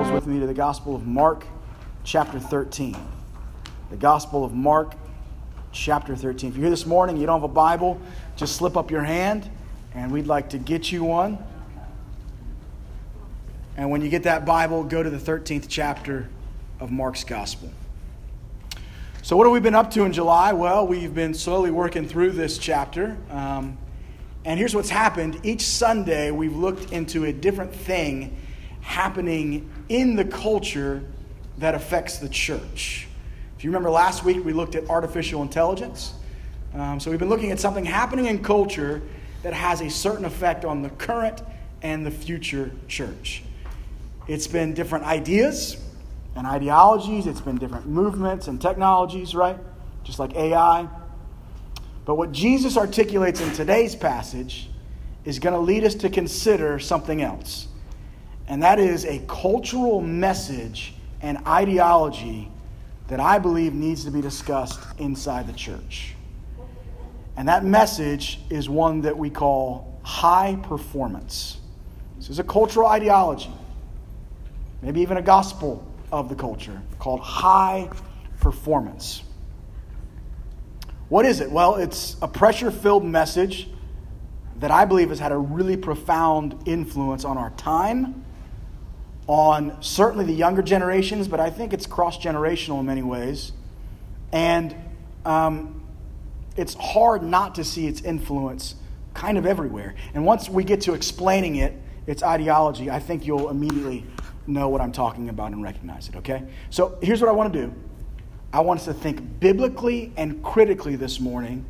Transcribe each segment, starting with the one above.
Bibles with me to the Gospel of Mark, chapter 13. The Gospel of Mark, chapter 13. If you're here this morning, you don't have a Bible, just slip up your hand, and we'd like to get you one. And when you get that Bible, go to the 13th chapter of Mark's Gospel. So, what have we been up to in July? Well, we've been slowly working through this chapter. Um, and here's what's happened each Sunday, we've looked into a different thing happening in the culture that affects the church. If you remember last week, we looked at artificial intelligence. Um, so we've been looking at something happening in culture that has a certain effect on the current and the future church. It's been different ideas and ideologies, it's been different movements and technologies, right? Just like AI. But what Jesus articulates in today's passage is going to lead us to consider something else and that is a cultural message and ideology that I believe needs to be discussed inside the church. And that message is one that we call high performance. This is a cultural ideology, maybe even a gospel of the culture called high performance. What is it? Well, it's a pressure filled message that I believe has had a really profound influence on our time on certainly the younger generations, but I think it's cross generational in many ways. And um, it's hard not to see its influence kind of everywhere. And once we get to explaining it, its ideology, I think you'll immediately know what I'm talking about and recognize it, okay? So here's what I want to do I want us to think biblically and critically this morning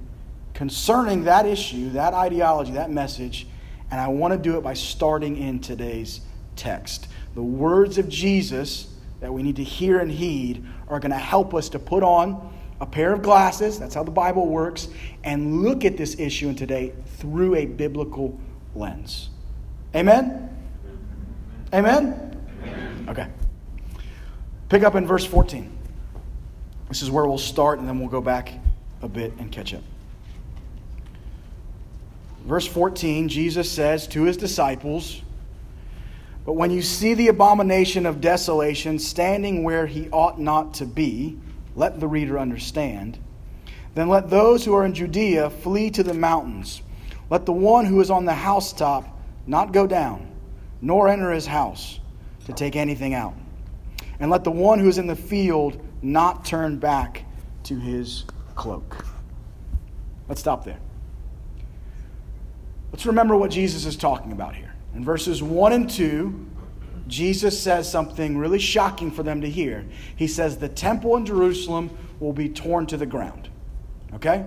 concerning that issue, that ideology, that message, and I want to do it by starting in today's text the words of Jesus that we need to hear and heed are going to help us to put on a pair of glasses, that's how the Bible works, and look at this issue in today through a biblical lens. Amen? Amen? Amen? Okay. Pick up in verse 14. This is where we'll start, and then we'll go back a bit and catch up. Verse 14, Jesus says to his disciples, but when you see the abomination of desolation standing where he ought not to be, let the reader understand. Then let those who are in Judea flee to the mountains. Let the one who is on the housetop not go down, nor enter his house to take anything out. And let the one who is in the field not turn back to his cloak. Let's stop there. Let's remember what Jesus is talking about here. In verses 1 and 2, Jesus says something really shocking for them to hear. He says, The temple in Jerusalem will be torn to the ground. Okay?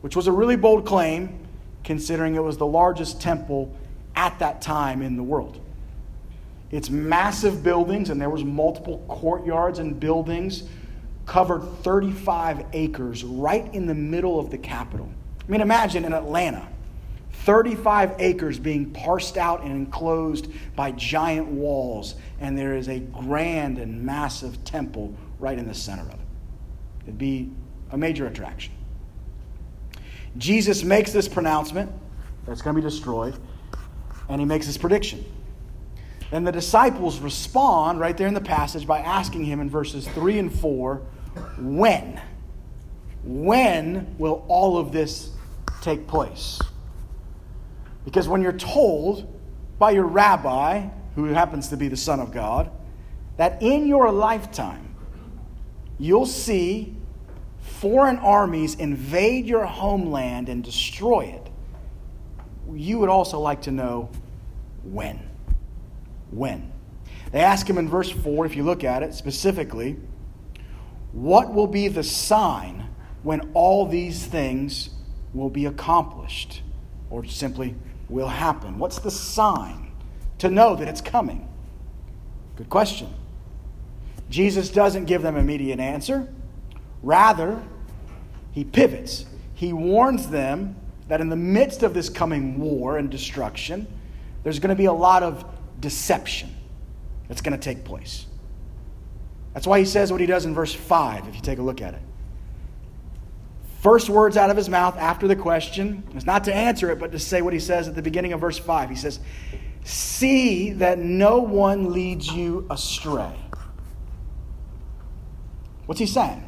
Which was a really bold claim, considering it was the largest temple at that time in the world. It's massive buildings, and there was multiple courtyards and buildings covered 35 acres right in the middle of the capital. I mean, imagine in Atlanta 35 acres being parsed out and enclosed by giant walls, and there is a grand and massive temple right in the center of it. It'd be a major attraction. Jesus makes this pronouncement that it's going to be destroyed, and he makes this prediction. And the disciples respond right there in the passage by asking him in verses 3 and 4 when? When will all of this take place? Because when you're told by your rabbi, who happens to be the Son of God, that in your lifetime you'll see foreign armies invade your homeland and destroy it, you would also like to know when. When. They ask him in verse 4, if you look at it specifically, what will be the sign when all these things will be accomplished? Or simply, will happen? What's the sign to know that it's coming? Good question. Jesus doesn't give them immediate answer. Rather, he pivots. He warns them that in the midst of this coming war and destruction, there's going to be a lot of deception that's going to take place. That's why he says what he does in verse 5, if you take a look at it first words out of his mouth after the question is not to answer it, but to say what he says at the beginning of verse 5. He says, See that no one leads you astray. What's he saying?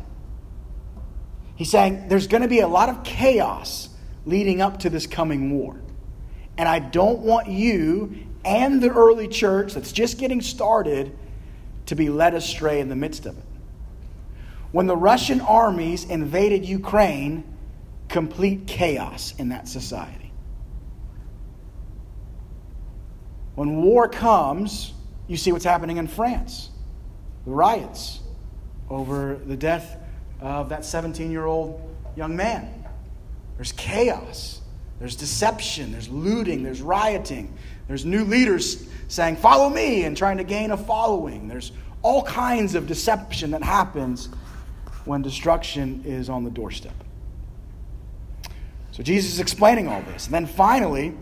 He's saying there's going to be a lot of chaos leading up to this coming war. And I don't want you and the early church that's just getting started to be led astray in the midst of it. When the Russian armies invaded Ukraine, complete chaos in that society. When war comes, you see what's happening in France the riots over the death of that 17 year old young man. There's chaos, there's deception, there's looting, there's rioting, there's new leaders saying, Follow me, and trying to gain a following. There's all kinds of deception that happens when destruction is on the doorstep. So Jesus is explaining all this. And then finally,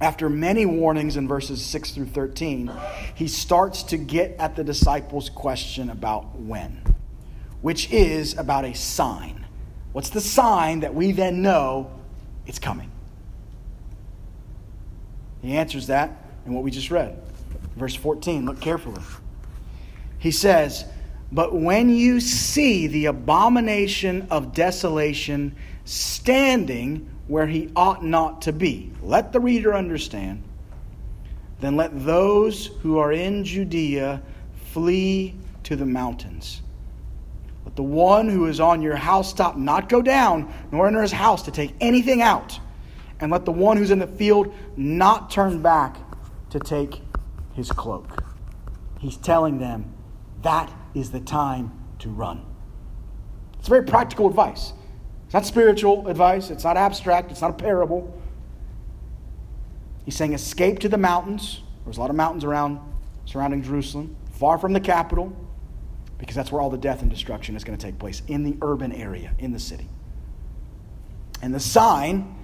after many warnings in verses 6 through 13, he starts to get at the disciples' question about when, which is about a sign. What's the sign that we then know it's coming? He answers that in what we just read. Verse 14, look carefully. He says, But when you see the abomination of desolation standing where he ought not to be, let the reader understand. Then let those who are in Judea flee to the mountains. Let the one who is on your housetop not go down, nor enter his house to take anything out. And let the one who's in the field not turn back to take his cloak. He's telling them that is the time to run. It's very practical advice. It's not spiritual advice, it's not abstract, it's not a parable. He's saying, escape to the mountains. There's a lot of mountains around surrounding Jerusalem, far from the capital, because that's where all the death and destruction is going to take place in the urban area, in the city. And the sign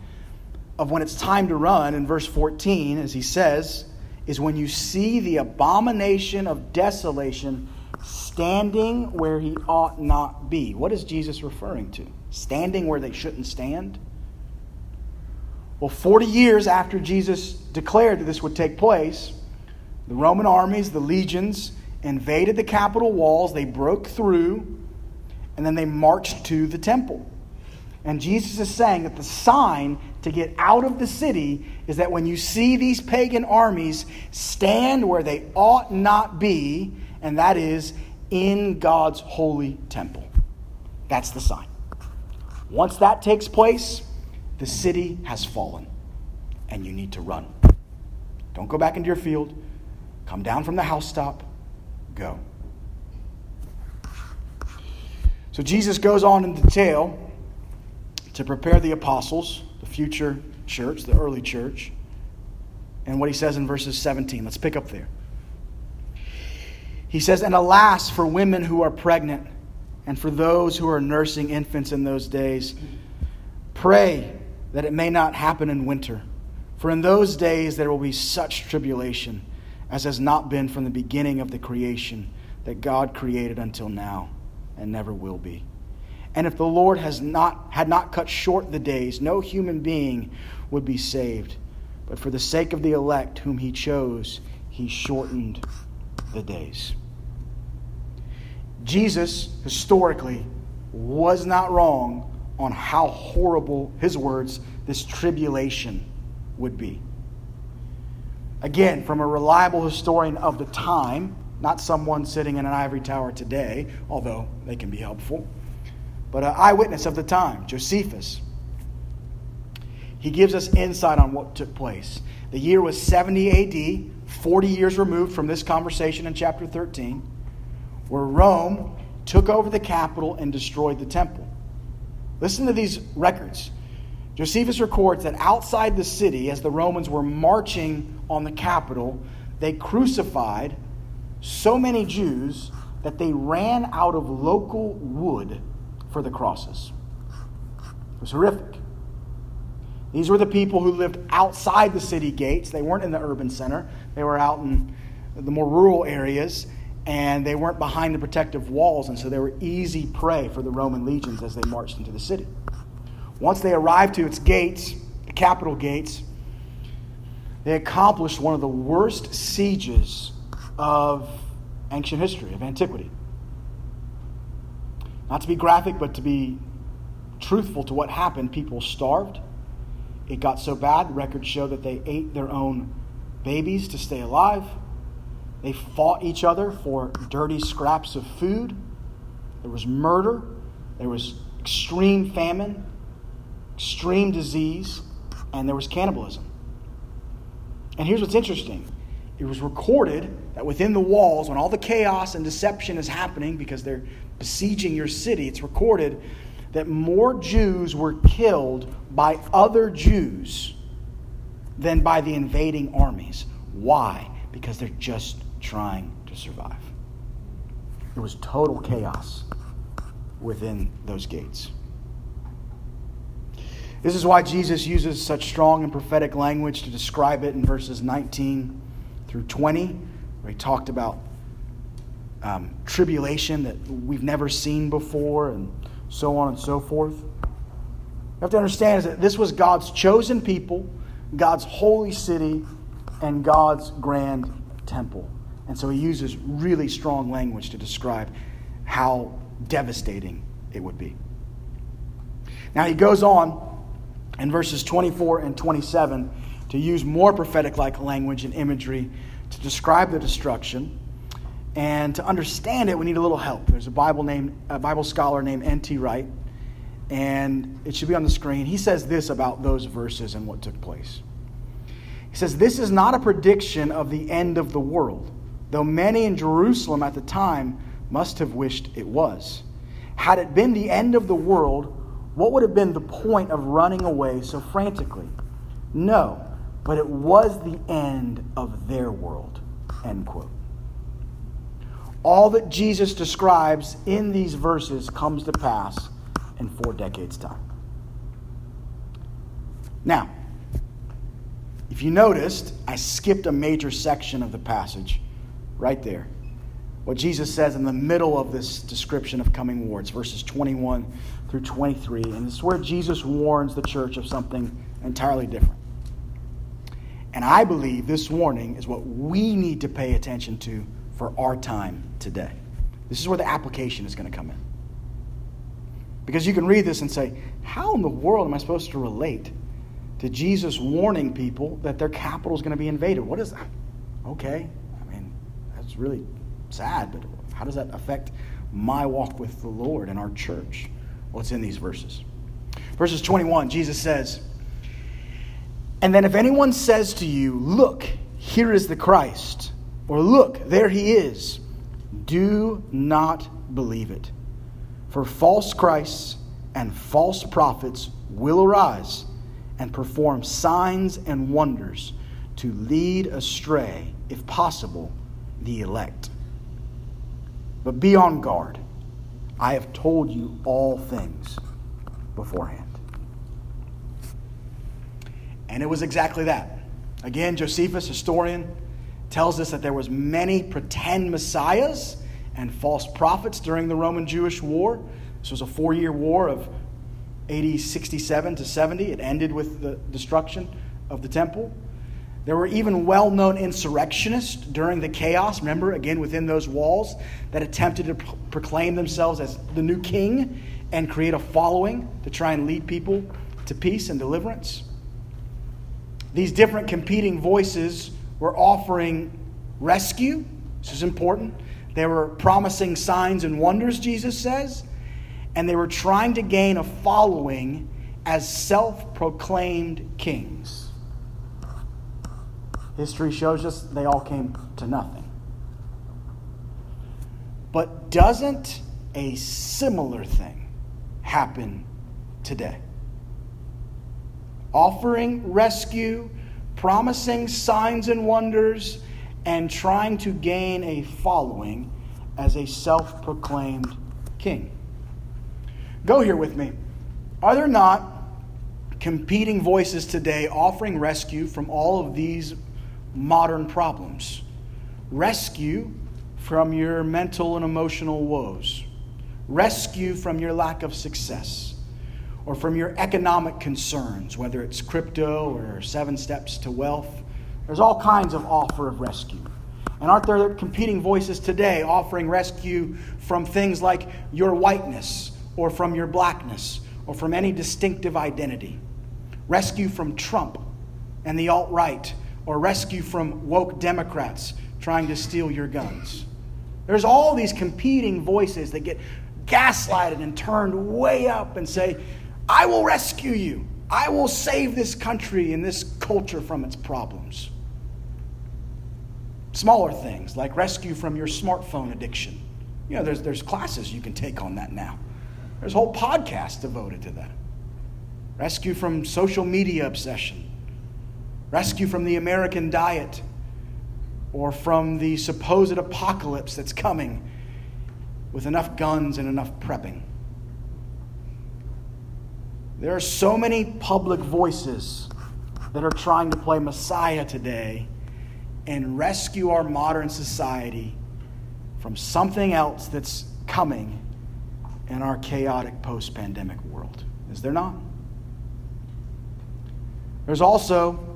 of when it's time to run in verse 14, as he says, is when you see the abomination of desolation standing where he ought not be. What is Jesus referring to? Standing where they shouldn't stand? Well, 40 years after Jesus declared that this would take place, the Roman armies, the legions, invaded the capital walls, they broke through, and then they marched to the temple. And Jesus is saying that the sign to get out of the city is that when you see these pagan armies stand where they ought not be, and that is in God's holy temple. That's the sign. Once that takes place, the city has fallen, and you need to run. Don't go back into your field. Come down from the housetop. Go. So Jesus goes on in detail to prepare the apostles, the future church, the early church, and what he says in verses 17. Let's pick up there. He says, And alas for women who are pregnant and for those who are nursing infants in those days. Pray that it may not happen in winter. For in those days there will be such tribulation as has not been from the beginning of the creation that God created until now and never will be. And if the Lord has not, had not cut short the days, no human being would be saved. But for the sake of the elect whom he chose, he shortened the days. Jesus, historically, was not wrong on how horrible, his words, this tribulation would be. Again, from a reliable historian of the time, not someone sitting in an ivory tower today, although they can be helpful, but an eyewitness of the time, Josephus. He gives us insight on what took place. The year was 70 AD, 40 years removed from this conversation in chapter 13 where Rome took over the capital and destroyed the temple. Listen to these records. Josephus records that outside the city, as the Romans were marching on the capital, they crucified so many Jews that they ran out of local wood for the crosses. It was horrific. These were the people who lived outside the city gates. They weren't in the urban center, they were out in the more rural areas and they weren't behind the protective walls, and so they were easy prey for the Roman legions as they marched into the city. Once they arrived to its gates, the capital gates, they accomplished one of the worst sieges of ancient history, of antiquity. Not to be graphic, but to be truthful to what happened, people starved. It got so bad, records show that they ate their own babies to stay alive. They fought each other for dirty scraps of food. There was murder. There was extreme famine, extreme disease, and there was cannibalism. And here's what's interesting it was recorded that within the walls, when all the chaos and deception is happening because they're besieging your city, it's recorded that more Jews were killed by other Jews than by the invading armies. Why? Because they're just trying to survive. It was total chaos within those gates. This is why Jesus uses such strong and prophetic language to describe it in verses 19 through 20, where he talked about um, tribulation that we've never seen before and so on and so forth. You have to understand is that this was God's chosen people, God's holy city, and God's grand temple. And so he uses really strong language to describe how devastating it would be. Now he goes on in verses 24 and 27 to use more prophetic like language and imagery to describe the destruction. And to understand it, we need a little help. There's a Bible named a Bible scholar named N.T. Wright, and it should be on the screen. He says this about those verses and what took place. He says, This is not a prediction of the end of the world, though many in Jerusalem at the time must have wished it was. Had it been the end of the world, what would have been the point of running away so frantically? No, but it was the end of their world. End quote. All that Jesus describes in these verses comes to pass in four decades' time. Now, if you noticed, I skipped a major section of the passage right there. What Jesus says in the middle of this description of coming wars, verses 21 through 23. And it's where Jesus warns the church of something entirely different. And I believe this warning is what we need to pay attention to for our time today. This is where the application is going to come in. Because you can read this and say, how in the world am I supposed to relate to Jesus warning people that their capital is going to be invaded? What is that? Okay, that's really sad, but how does that affect my walk with the Lord and our church? what's in these verses. Verses 21, Jesus says, And then if anyone says to you, Look, here is the Christ, or Look, there he is, do not believe it. For false Christs and false prophets will arise and perform signs and wonders to lead astray, if possible, the elect. But be on guard. I have told you all things beforehand. And it was exactly that. Again, Josephus, historian, tells us that there was many pretend messiahs and false prophets during the Roman Jewish War. This was a four-year war of AD 67 to 70. It ended with the destruction of the temple. There were even well known insurrectionists during the chaos, remember, again within those walls, that attempted to pro- proclaim themselves as the new king and create a following to try and lead people to peace and deliverance. These different competing voices were offering rescue. This is important. They were promising signs and wonders, Jesus says, and they were trying to gain a following as self proclaimed kings. History shows us they all came to nothing. But doesn't a similar thing happen today? Offering rescue, promising signs and wonders, and trying to gain a following as a self proclaimed king. Go here with me. Are there not competing voices today offering rescue from all of these modern problems. Rescue from your mental and emotional woes. Rescue from your lack of success or from your economic concerns, whether it's crypto or seven steps to wealth There's all kinds of offer of rescue. And aren't there competing voices today offering rescue from things like your whiteness or from your blackness or from any distinctive identity? Rescue from Trump and the alt right, or rescue from woke Democrats trying to steal your guns. There's all these competing voices that get gaslighted and turned way up and say, I will rescue you. I will save this country and this culture from its problems. Smaller things like rescue from your smartphone addiction. You know, there's, there's classes you can take on that now. There's whole podcasts devoted to that. Rescue from social media obsession. Rescue from the American diet or from the supposed apocalypse that's coming with enough guns and enough prepping. There are so many public voices that are trying to play Messiah today and rescue our modern society from something else that's coming in our chaotic post pandemic world. Is there not? There's also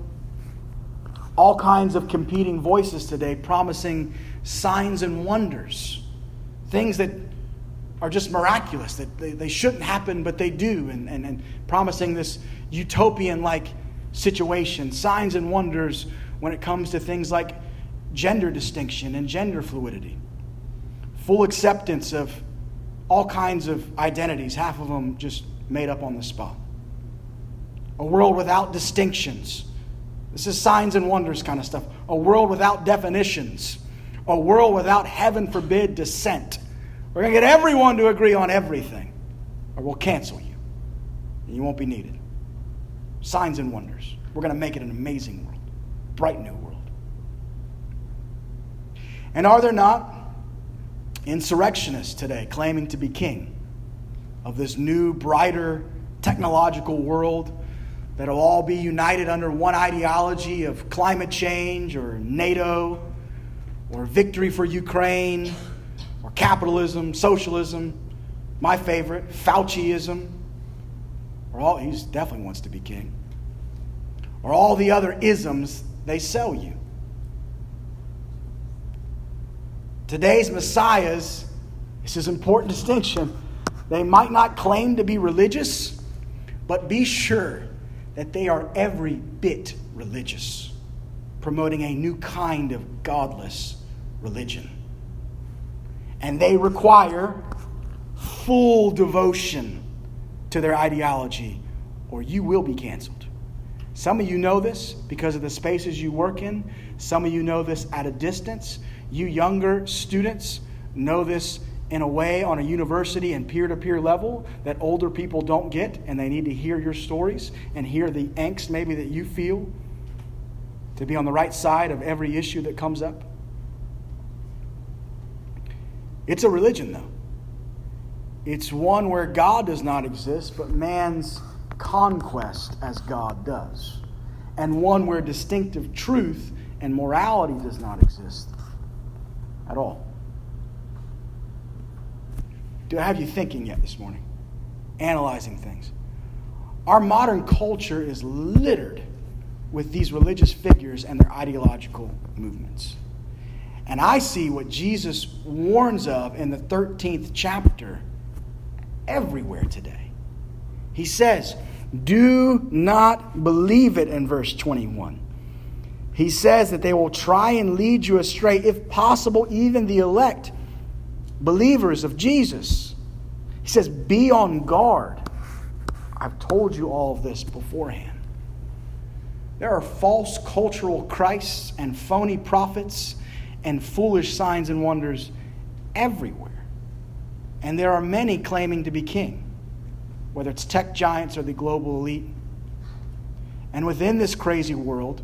all kinds of competing voices today promising signs and wonders, things that are just miraculous, that they, they shouldn't happen, but they do, and, and, and promising this utopian like situation, signs and wonders when it comes to things like gender distinction and gender fluidity, full acceptance of all kinds of identities, half of them just made up on the spot. A world without distinctions. This is signs and wonders kind of stuff. A world without definitions. A world without, heaven forbid, dissent. We're going to get everyone to agree on everything, or we'll cancel you. And you won't be needed. Signs and wonders. We're going to make it an amazing world, bright new world. And are there not insurrectionists today claiming to be king of this new, brighter, technological world that'll all be united under one ideology of climate change or NATO or victory for Ukraine or capitalism, socialism, my favorite, Fauciism, or all, he definitely wants to be king, or all the other isms they sell you. Today's messiahs, this is an important distinction, they might not claim to be religious, but be sure that they are every bit religious, promoting a new kind of godless religion. And they require full devotion to their ideology, or you will be canceled. Some of you know this because of the spaces you work in. Some of you know this at a distance. You younger students know this in a way on a university and peer to peer level that older people don't get, and they need to hear your stories and hear the angst maybe that you feel to be on the right side of every issue that comes up. It's a religion, though. It's one where God does not exist, but man's conquest as God does. And one where distinctive truth and morality does not exist at all. Do I have you thinking yet this morning? Analyzing things. Our modern culture is littered with these religious figures and their ideological movements. And I see what Jesus warns of in the 13th chapter everywhere today. He says, Do not believe it in verse 21. He says that they will try and lead you astray, if possible, even the elect believers of Jesus. He says, Be on guard. I've told you all of this beforehand. There are false cultural Christs and phony prophets and foolish signs and wonders everywhere. And there are many claiming to be king, whether it's tech giants or the global elite. And within this crazy world,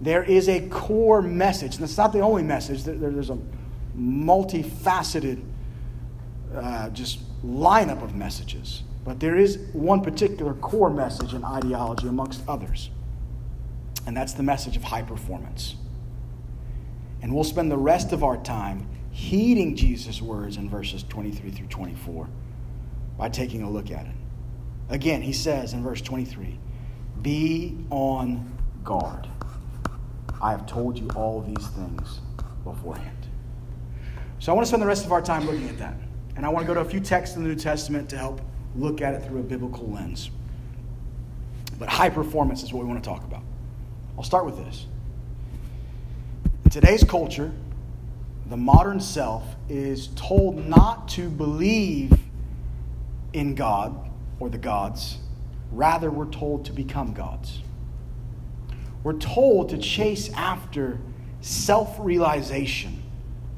there is a core message. And it's not the only message, there's a multifaceted uh, just lineup of messages. But there is one particular core message and ideology amongst others, and that's the message of high performance. And we'll spend the rest of our time heeding Jesus' words in verses 23 through 24 by taking a look at it. Again, he says in verse 23 Be on guard. I have told you all these things beforehand. So I want to spend the rest of our time looking at that. And I want to go to a few texts in the New Testament to help look at it through a biblical lens. But high performance is what we want to talk about. I'll start with this. In today's culture, the modern self is told not to believe in God or the gods. Rather, we're told to become gods. We're told to chase after self realization,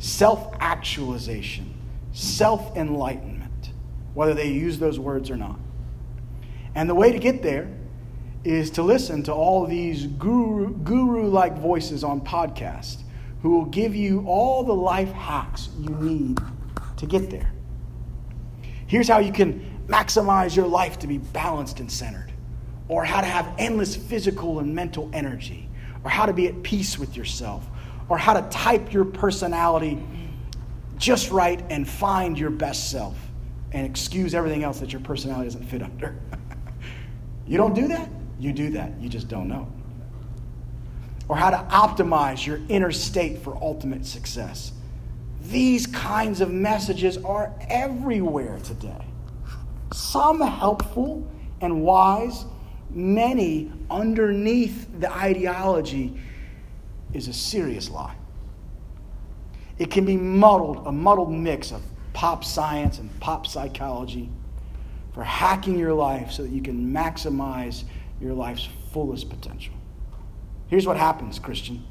self actualization, self enlightenment, whether they use those words or not. And the way to get there is to listen to all these guru like voices on podcast who will give you all the life hacks you need to get there. Here's how you can maximize your life to be balanced and centered, or how to have endless physical and mental energy, or how to be at peace with yourself, or how to type your personality just right and find your best self and excuse everything else that your personality doesn't fit under. you don't do that? You do that. You just don't know. Or how to optimize your inner state for ultimate success. These kinds of messages are everywhere today. Some helpful and wise, many underneath the ideology is a serious lie. It can be muddled, a muddled mix of pop science and pop psychology for hacking your life so that you can maximize your life's fullest potential. Here's what happens, Christian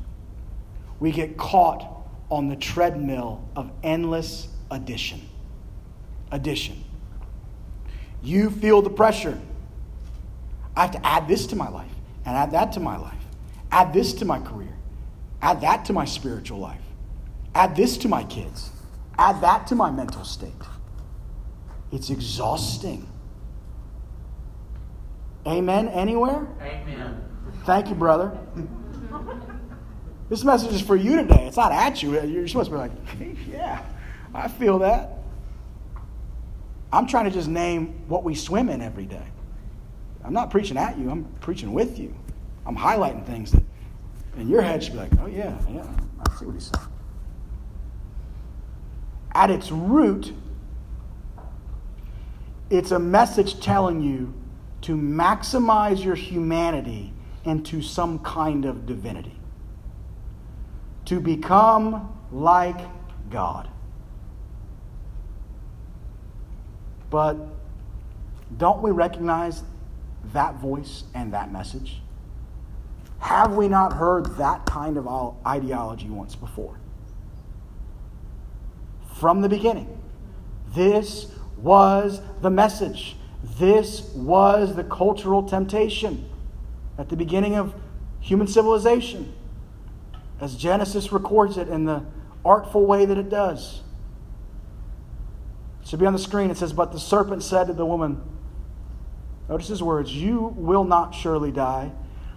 we get caught on the treadmill of endless addition. Addition. You feel the pressure. I have to add this to my life and add that to my life, add this to my career, add that to my spiritual life, add this to my kids, add that to my mental state. It's exhausting. Amen anywhere? Amen. Thank you, brother. this message is for you today. It's not at you. You're supposed to be like, yeah, I feel that. I'm trying to just name what we swim in every day. I'm not preaching at you, I'm preaching with you. I'm highlighting things that in your head should be like, oh, yeah, yeah, I see what he's saying. At its root, it's a message telling you to maximize your humanity into some kind of divinity, to become like God. But don't we recognize that voice and that message? Have we not heard that kind of ideology once before? From the beginning, this was the message. This was the cultural temptation at the beginning of human civilization, as Genesis records it in the artful way that it does. It should be on the screen. It says, But the serpent said to the woman, Notice his words, You will not surely die,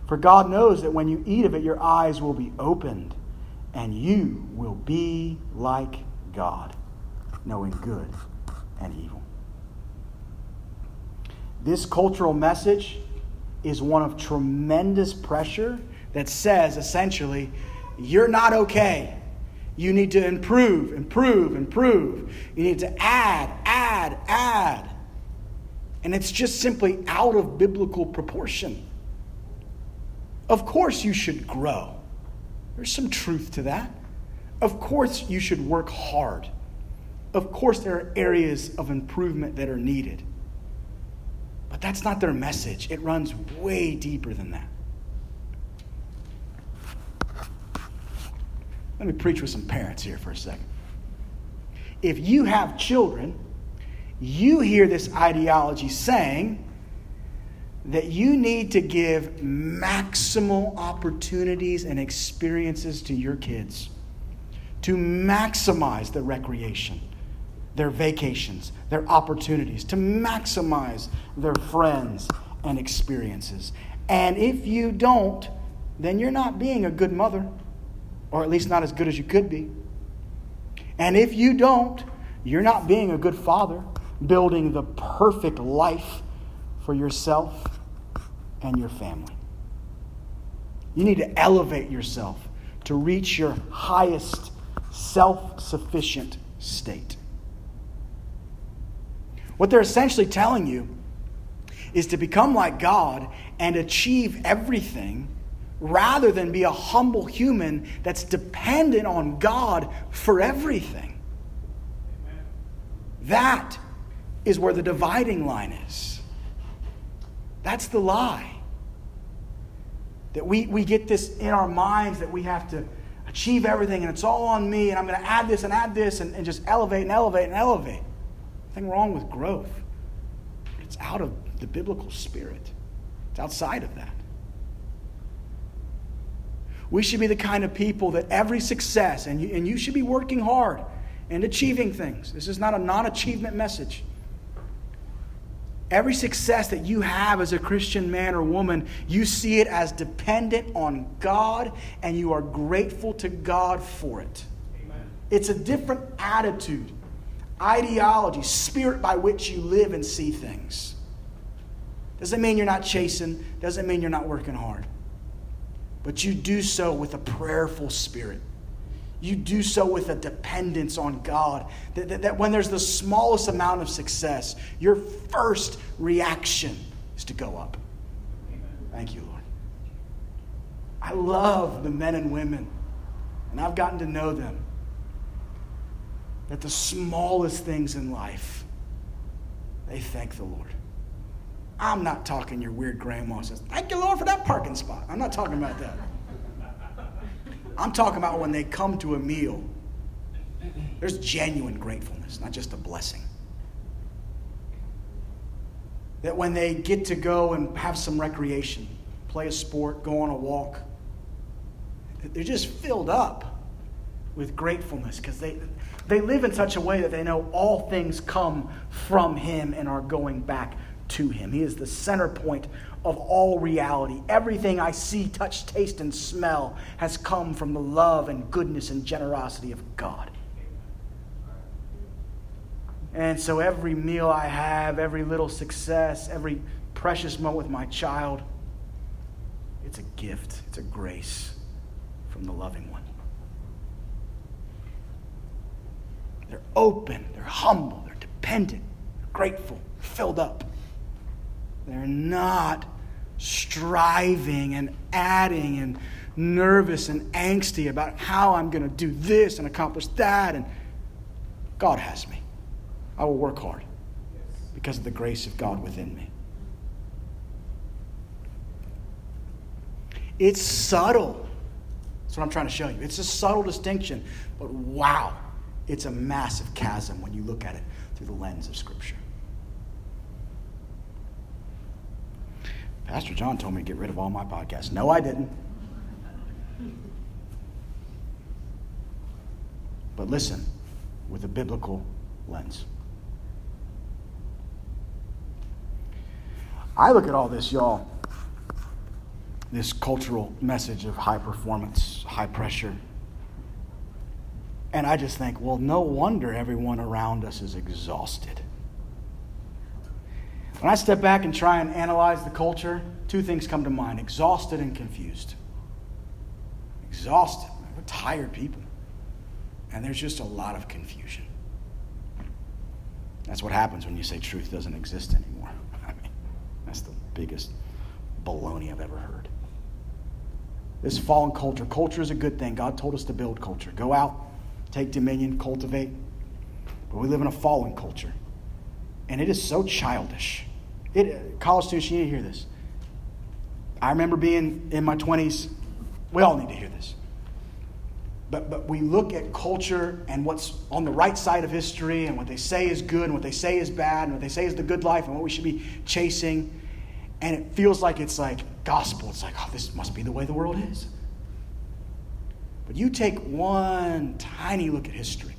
for God knows that when you eat of it, your eyes will be opened, and you will be like God, knowing good and evil. This cultural message is one of tremendous pressure that says essentially, you're not okay. You need to improve, improve, improve. You need to add, add, add. And it's just simply out of biblical proportion. Of course, you should grow. There's some truth to that. Of course, you should work hard. Of course, there are areas of improvement that are needed. But that's not their message. It runs way deeper than that. Let me preach with some parents here for a second. If you have children, you hear this ideology saying that you need to give maximal opportunities and experiences to your kids to maximize the recreation their vacations, their opportunities, to maximize their friends and experiences. And if you don't, then you're not being a good mother, or at least not as good as you could be. And if you don't, you're not being a good father, building the perfect life for yourself and your family. You need to elevate yourself to reach your highest self sufficient state. What they're essentially telling you is to become like God and achieve everything rather than be a humble human that's dependent on God for everything. That is where the dividing line is. That's the lie. That we, we get this in our minds that we have to achieve everything and it's all on me and I'm going to add this and add this and, and just elevate and elevate and elevate. Nothing wrong with growth. It's out of the biblical spirit, it's outside of that. We should be the kind of people that every success, and you, and you should be working hard and achieving things. This is not a non achievement message. Every success that you have as a Christian man or woman, you see it as dependent on God and you are grateful to God for it. Amen. It's a different attitude, ideology, spirit by which you live and see things. Doesn't mean you're not chasing, doesn't mean you're not working hard. But you do so with a prayerful spirit you do so with a dependence on God. That, that, that, when there's the smallest amount of success, your first reaction is to go up. Thank you, Lord. I love the men and women, and I've gotten to know them, that the smallest things in life, they thank the Lord. I'm not talking your weird grandma says, Thank you, Lord, for that parking spot. I'm not talking about that. I'm talking about when they come to a meal, there's genuine gratefulness, not just a blessing. That when they get to go and have some recreation, play a sport, go on a walk, they're just filled up with gratefulness because they, they live in such a way that they know all things come from Him and are going back to Him. He is the center point of all reality. Everything I see, touch, taste, and smell has come from the love and goodness and generosity of God. And so every meal I have, every little success, every precious moment with my child, it's a gift, it's a grace from the loving one. They're open, they're humble, they're dependent, they're grateful, filled up. They're not striving and adding and nervous and angsty about how I'm going to do this and accomplish that. And God has me. I will work hard because of the grace of God within me. It's subtle. That's what I'm trying to show you. It's a subtle distinction, but wow, it's a massive chasm when you look at it through the lens of Scripture. Pastor John told me to get rid of all my podcasts. No, I didn't. But listen with a biblical lens. I look at all this, y'all, this cultural message of high performance, high pressure, and I just think, well, no wonder everyone around us is exhausted. When I step back and try and analyze the culture, two things come to mind exhausted and confused. Exhausted. We're tired people. And there's just a lot of confusion. That's what happens when you say truth doesn't exist anymore. I mean, that's the biggest baloney I've ever heard. This fallen culture, culture is a good thing. God told us to build culture. Go out, take dominion, cultivate. But we live in a fallen culture. And it is so childish. It, college students, you need to hear this. I remember being in my 20s. We all need to hear this. But, but we look at culture and what's on the right side of history and what they say is good and what they say is bad and what they say is the good life and what we should be chasing. And it feels like it's like gospel. It's like, oh, this must be the way the world is. But you take one tiny look at history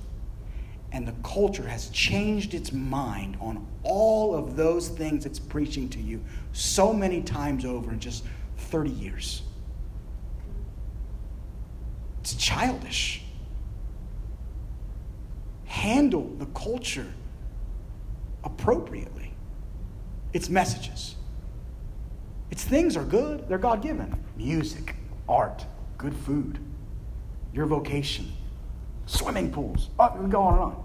and the culture has changed its mind on all of those things it's preaching to you so many times over in just 30 years. It's childish. Handle the culture appropriately. Its messages. Its things are good, they're God given. Music, art, good food, your vocation, swimming pools. Oh, we go on and on.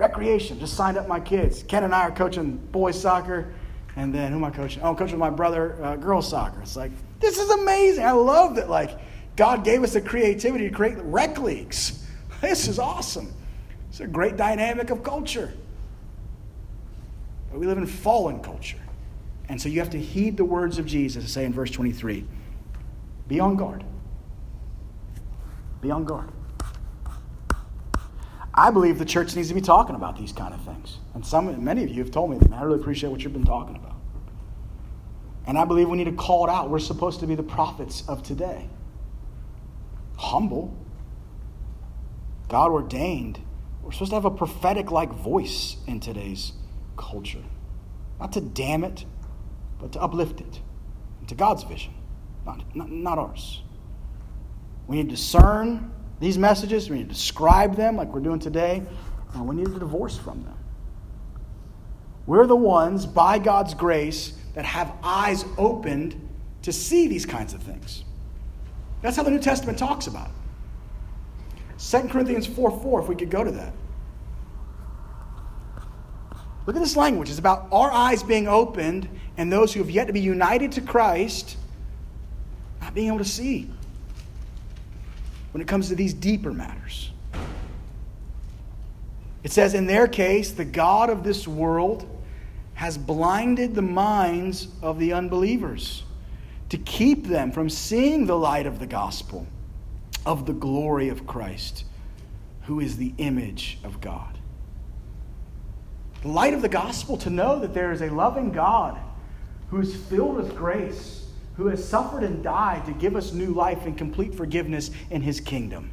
Recreation, just signed up my kids. Ken and I are coaching boys soccer, and then who am I coaching? Oh, I'm coaching my brother uh, girls soccer. It's like, this is amazing. I love that, like, God gave us the creativity to create rec leagues. This is awesome. It's a great dynamic of culture. But we live in fallen culture. And so you have to heed the words of Jesus say in verse 23 be on guard. Be on guard. I believe the church needs to be talking about these kind of things. And some, many of you have told me that. I really appreciate what you've been talking about. And I believe we need to call it out. We're supposed to be the prophets of today. Humble, God ordained. We're supposed to have a prophetic like voice in today's culture. Not to damn it, but to uplift it to God's vision, not, not, not ours. We need to discern these messages, we need to describe them like we're doing today, and we need to divorce from them. We're the ones, by God's grace, that have eyes opened to see these kinds of things. That's how the New Testament talks about it. 2 Corinthians 4 4, if we could go to that. Look at this language. It's about our eyes being opened and those who have yet to be united to Christ not being able to see when it comes to these deeper matters. It says, in their case, the God of this world has blinded the minds of the unbelievers to keep them from seeing the light of the gospel of the glory of Christ, who is the image of God. The light of the gospel to know that there is a loving God who is filled with grace, who has suffered and died to give us new life and complete forgiveness in his kingdom.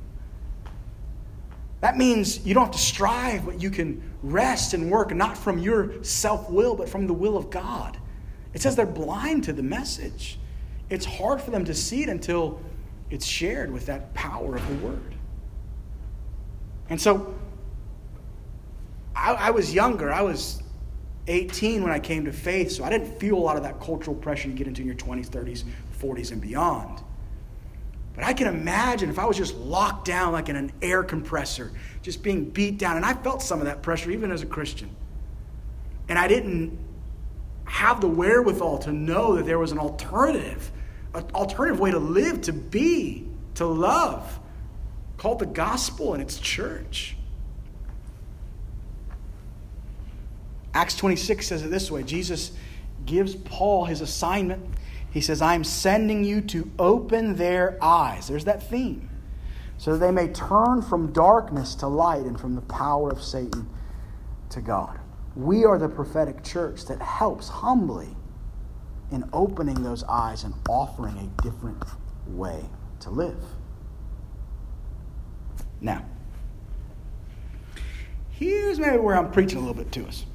That means you don't have to strive, but you can rest and work not from your self will, but from the will of God. It says they're blind to the message. It's hard for them to see it until it's shared with that power of the word. And so I, I was younger. I was 18 when I came to faith, so I didn't feel a lot of that cultural pressure you get into in your 20s, 30s, 40s, and beyond. But I can imagine if I was just locked down like in an air compressor, just being beat down. And I felt some of that pressure even as a Christian. And I didn't have the wherewithal to know that there was an alternative, an alternative way to live, to be, to love, called the gospel and its church. Acts 26 says it this way Jesus gives Paul his assignment. He says, I'm sending you to open their eyes. There's that theme. So that they may turn from darkness to light and from the power of Satan to God. We are the prophetic church that helps humbly in opening those eyes and offering a different way to live. Now, here's maybe where I'm preaching a little bit to us.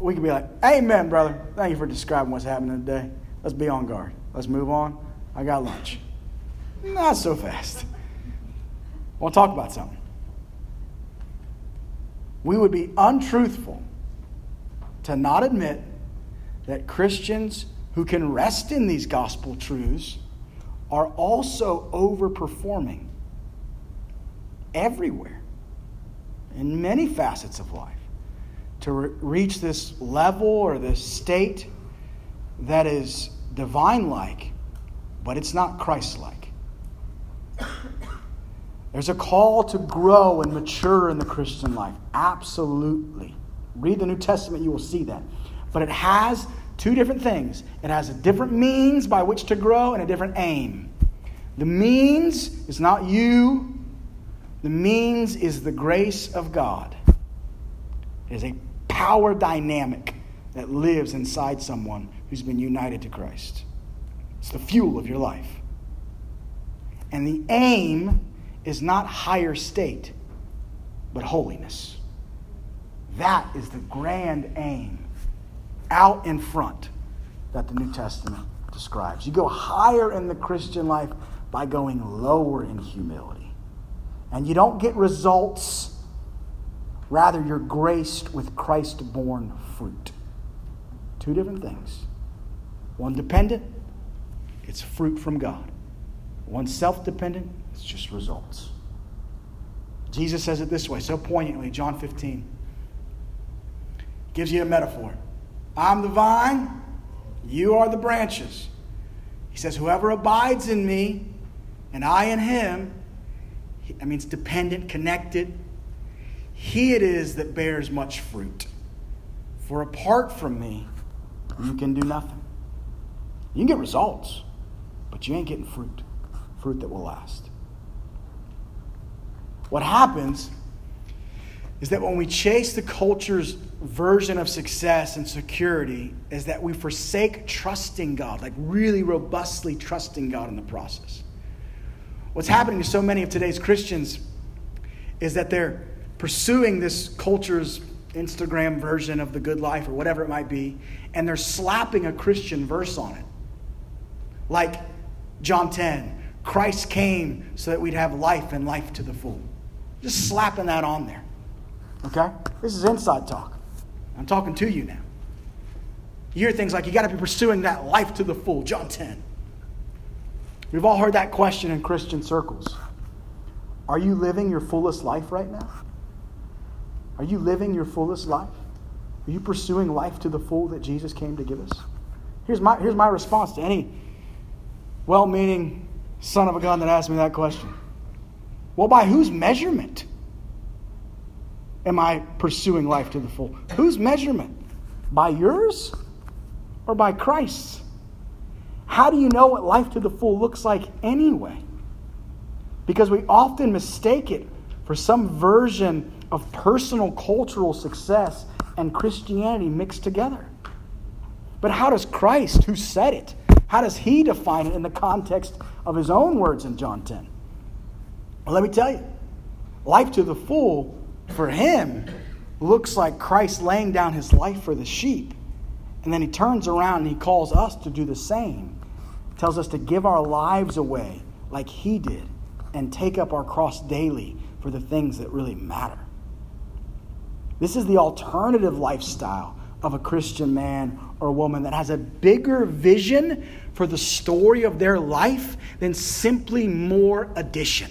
We can be like, Amen, brother. Thank you for describing what's happening today. Let's be on guard. Let's move on. I got lunch. Not so fast. I want to talk about something. We would be untruthful to not admit that Christians who can rest in these gospel truths are also overperforming everywhere in many facets of life to re- reach this level or this state that is divine like, but it's not Christ like. There's a call to grow and mature in the Christian life. Absolutely. Read the New Testament, you will see that. But it has two different things it has a different means by which to grow and a different aim. The means is not you, the means is the grace of God. It is a power dynamic that lives inside someone who's been united to Christ. It's the fuel of your life. And the aim is not higher state, but holiness. That is the grand aim out in front that the New Testament describes. You go higher in the Christian life by going lower in humility. And you don't get results Rather, you're graced with Christ born fruit. Two different things. One dependent, it's fruit from God. One self dependent, it's just results. Jesus says it this way so poignantly, John 15. Gives you a metaphor. I'm the vine, you are the branches. He says, Whoever abides in me and I in him, that means dependent, connected, he it is that bears much fruit. For apart from me, you can do nothing. You can get results, but you ain't getting fruit, fruit that will last. What happens is that when we chase the culture's version of success and security is that we forsake trusting God, like really robustly trusting God in the process. What's happening to so many of today's Christians is that they're pursuing this culture's Instagram version of the good life or whatever it might be, and they're slapping a Christian verse on it. Like John 10, Christ came so that we'd have life and life to the full. Just slapping that on there. Okay? This is inside talk. I'm talking to you now. You hear things like you got to be pursuing that life to the full, John 10. We've all heard that question in Christian circles. Are you living your fullest life right now? Are you living your fullest life? Are you pursuing life to the full that Jesus came to give us? Here's my, here's my response to any well meaning son of a gun that asks me that question. Well, by whose measurement? am I pursuing life to the full? Whose measurement? By yours or by Christ's? How do you know what life to the full looks like anyway? Because we often mistake it for some version of personal cultural success and Christianity mixed together. But how does Christ, who said it, how does he define it in the context of his own words in John 10? Well, let me tell you life to the full for him looks like Christ laying down his life for the sheep. And then he turns around and he calls us to do the same. He tells us to give our lives away like he did and take up our cross daily for the things that really matter. This is the alternative lifestyle of a Christian man or woman that has a bigger vision for the story of their life than simply more addition.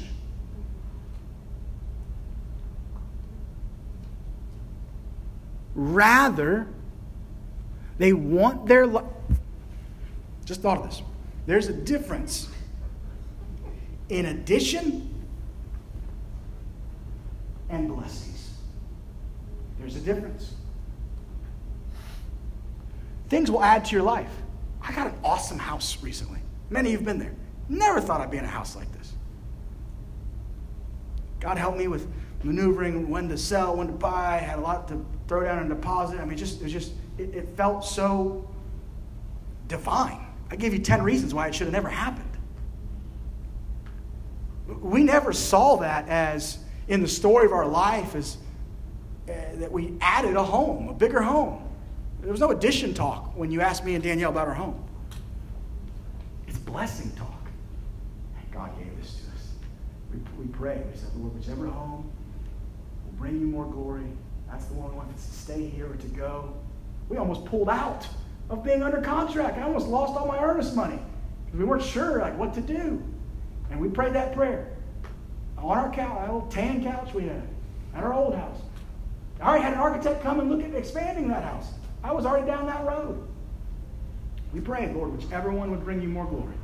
Rather, they want their life. Just thought of this. There's a difference in addition and blessings. There's a difference. Things will add to your life. I got an awesome house recently. Many of you have been there. Never thought I'd be in a house like this. God helped me with maneuvering when to sell, when to buy, had a lot to throw down a deposit. I mean, just it was just it, it felt so divine. I gave you 10 reasons why it should have never happened. We never saw that as in the story of our life as uh, that we added a home, a bigger home. There was no addition talk when you asked me and Danielle about our home. It's blessing talk. God gave this to us. We, we prayed. We said, Lord, whichever home will bring you more glory, that's the one who wants to stay here or to go. We almost pulled out of being under contract. I almost lost all my earnest money because we weren't sure like what to do. And we prayed that prayer on our couch, our old tan couch we had at our old house. I already had an architect come and look at expanding that house. I was already down that road. We pray, Lord, whichever one would bring you more glory.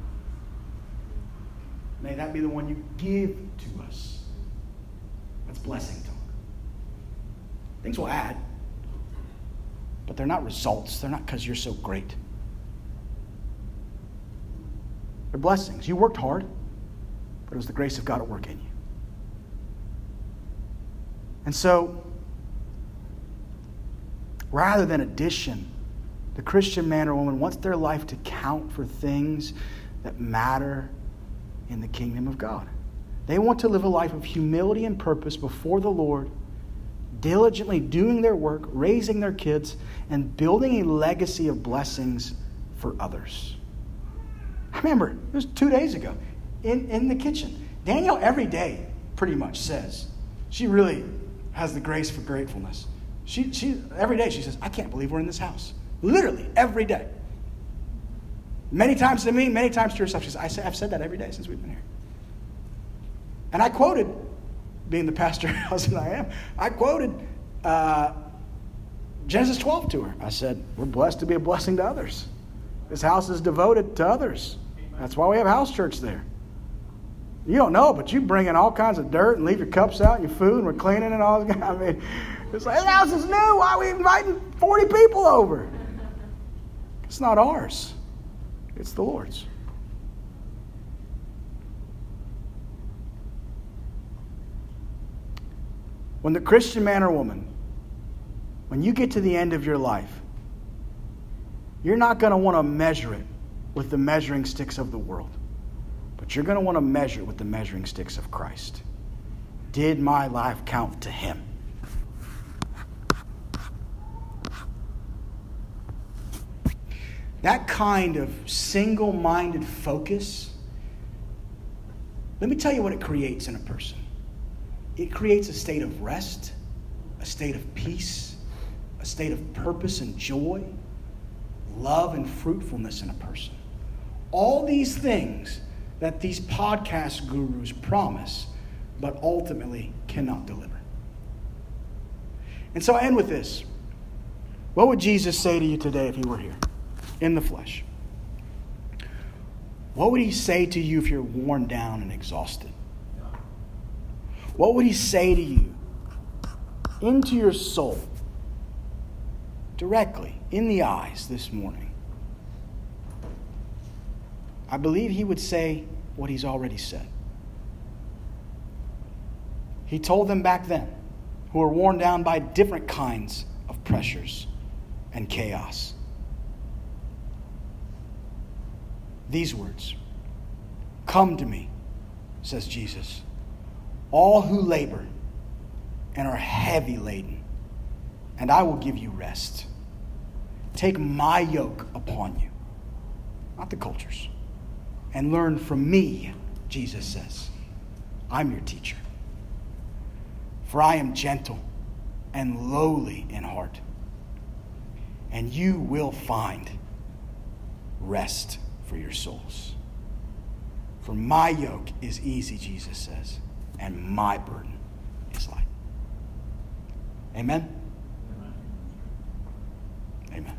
May that be the one you give to us. That's blessing talk. Things will add, but they're not results. They're not because you're so great. They're blessings. You worked hard, but it was the grace of God at work in you. And so, rather than addition, the Christian man or woman wants their life to count for things that matter in the kingdom of God. They want to live a life of humility and purpose before the Lord diligently doing their work, raising their kids, and building a legacy of blessings for others. I remember, it was two days ago, in, in the kitchen. Danielle, every day, pretty much says, she really has the grace for gratefulness. She, she, every day she says, I can't believe we're in this house. Literally, every day. Many times to me, many times to herself. She says, I've said that every day since we've been here. And I quoted, being the pastor husband I am, I quoted uh, Genesis 12 to her. I said, We're blessed to be a blessing to others. This house is devoted to others. That's why we have house church there. You don't know, but you bring in all kinds of dirt and leave your cups out and your food, and we're cleaning and all. This. I mean, it's like, the house is new. Why are we inviting 40 people over? It's not ours, it's the Lord's. When the Christian man or woman, when you get to the end of your life, you're not going to want to measure it with the measuring sticks of the world, but you're going to want to measure it with the measuring sticks of Christ. Did my life count to Him? That kind of single minded focus, let me tell you what it creates in a person it creates a state of rest, a state of peace, a state of purpose and joy, love and fruitfulness in a person. All these things that these podcast gurus promise, but ultimately cannot deliver. And so I end with this. What would Jesus say to you today if he were here in the flesh? What would he say to you if you're worn down and exhausted? What would he say to you into your soul, directly in the eyes this morning? I believe he would say what he's already said. He told them back then, who were worn down by different kinds of pressures and chaos. These words Come to me, says Jesus all who labor and are heavy laden, and I will give you rest. Take my yoke upon you, not the culture's, and learn from me, Jesus says. I'm your teacher. For I am gentle and lowly in heart, and you will find rest for your souls. For my yoke is easy, Jesus says and my burden is light. Amen? Amen.